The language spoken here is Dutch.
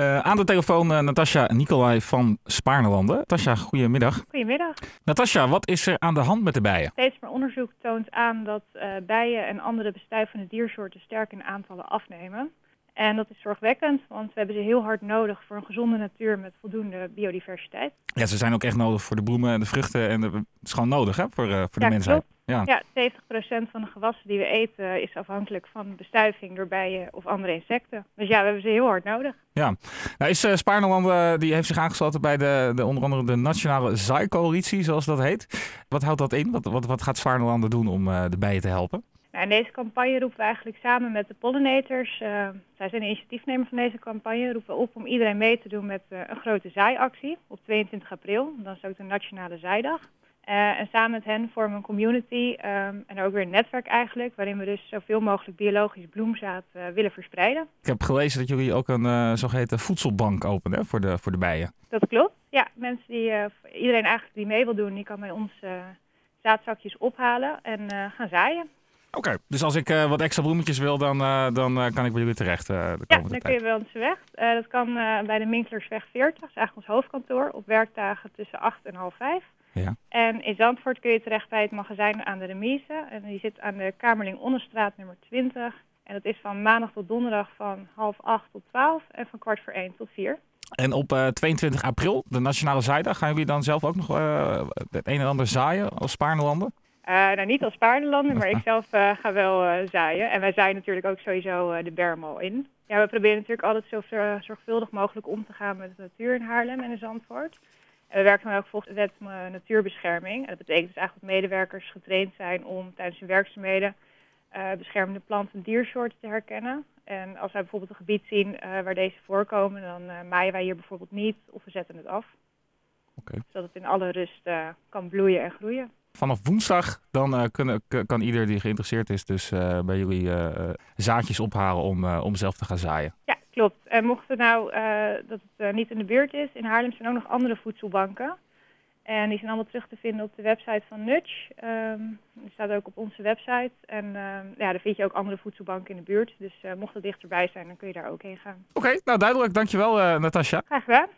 Uh, aan de telefoon uh, Natasja Nicolai van Spaarnelanden. Natasja, goedemiddag. Goedemiddag. Natasja, wat is er aan de hand met de bijen? Steeds meer onderzoek toont aan dat uh, bijen en andere bestuivende diersoorten sterk in aantallen afnemen. En dat is zorgwekkend, want we hebben ze heel hard nodig voor een gezonde natuur met voldoende biodiversiteit. Ja, ze zijn ook echt nodig voor de bloemen en de vruchten. En de, het is gewoon nodig hè, voor, voor de ja, mensheid. Ja. ja, 70% van de gewassen die we eten is afhankelijk van bestuiving door bijen of andere insecten. Dus ja, we hebben ze heel hard nodig. Ja, nou is uh, die heeft zich aangesloten bij de, de onder andere de Nationale Zaaicoalitie, zoals dat heet. Wat houdt dat in? Wat, wat, wat gaat Spaarnelanden doen om de bijen te helpen? Nou, in deze campagne roepen we eigenlijk samen met de pollinators, uh, zij zijn de initiatiefnemer van deze campagne, roepen we op om iedereen mee te doen met een grote zaaiactie op 22 april. Dan is ook de Nationale Zaaidag. Uh, en samen met hen vormen we een community um, en ook weer een netwerk eigenlijk, waarin we dus zoveel mogelijk biologisch bloemzaad willen verspreiden. Ik heb gelezen dat jullie ook een zogeheten voedselbank openen voor de, voor de bijen. Dat klopt. Ja, mensen die, iedereen eigenlijk die mee wil doen, die kan bij ons zaadzakjes ophalen en gaan zaaien. Oké, okay, dus als ik wat extra bloemetjes wil, dan, dan kan ik bij jullie terecht de Ja, dan tijd. kun je bij ons weg. dat kan bij de Minklersweg 40, dat is eigenlijk ons hoofdkantoor, op werkdagen tussen 8 en half 5. Ja. En in Zandvoort kun je terecht bij het magazijn aan de remise. En die zit aan de Kamerling Onderstraat nummer 20. En dat is van maandag tot donderdag van half acht tot twaalf en van kwart voor één tot vier. En op uh, 22 april, de Nationale Zaaidag, gaan jullie dan zelf ook nog uh, het een en ander zaaien als Spaarnelanden? Uh, nou, niet als Spaarnelanden, maar ik zelf uh, ga wel zaaien. En wij zaaien natuurlijk ook sowieso de berm al in. Ja, we proberen natuurlijk altijd zo zorgvuldig mogelijk om te gaan met de natuur in Haarlem en in Zandvoort. En we werken dan ook volgens de wet natuurbescherming. En dat betekent dus eigenlijk dat medewerkers getraind zijn om tijdens hun werkzaamheden uh, beschermde planten en diersoorten te herkennen. En als wij bijvoorbeeld een gebied zien uh, waar deze voorkomen, dan uh, maaien wij hier bijvoorbeeld niet of we zetten het af. Okay. Zodat het in alle rust kan bloeien en groeien. Vanaf woensdag dan kunnen, kan ieder die geïnteresseerd is dus bij jullie zaadjes ophalen om, om zelf te gaan zaaien. Ja, klopt. En mocht het nou uh, dat het uh, niet in de buurt is, in Haarlem zijn ook nog andere voedselbanken. En die zijn allemaal terug te vinden op de website van Nudge. Um, die staat ook op onze website. En uh, ja, daar vind je ook andere voedselbanken in de buurt. Dus mocht het dichterbij zijn, dan kun je daar ook heen gaan. Oké, okay, nou duidelijk. Dankjewel Natasja. Graag gedaan.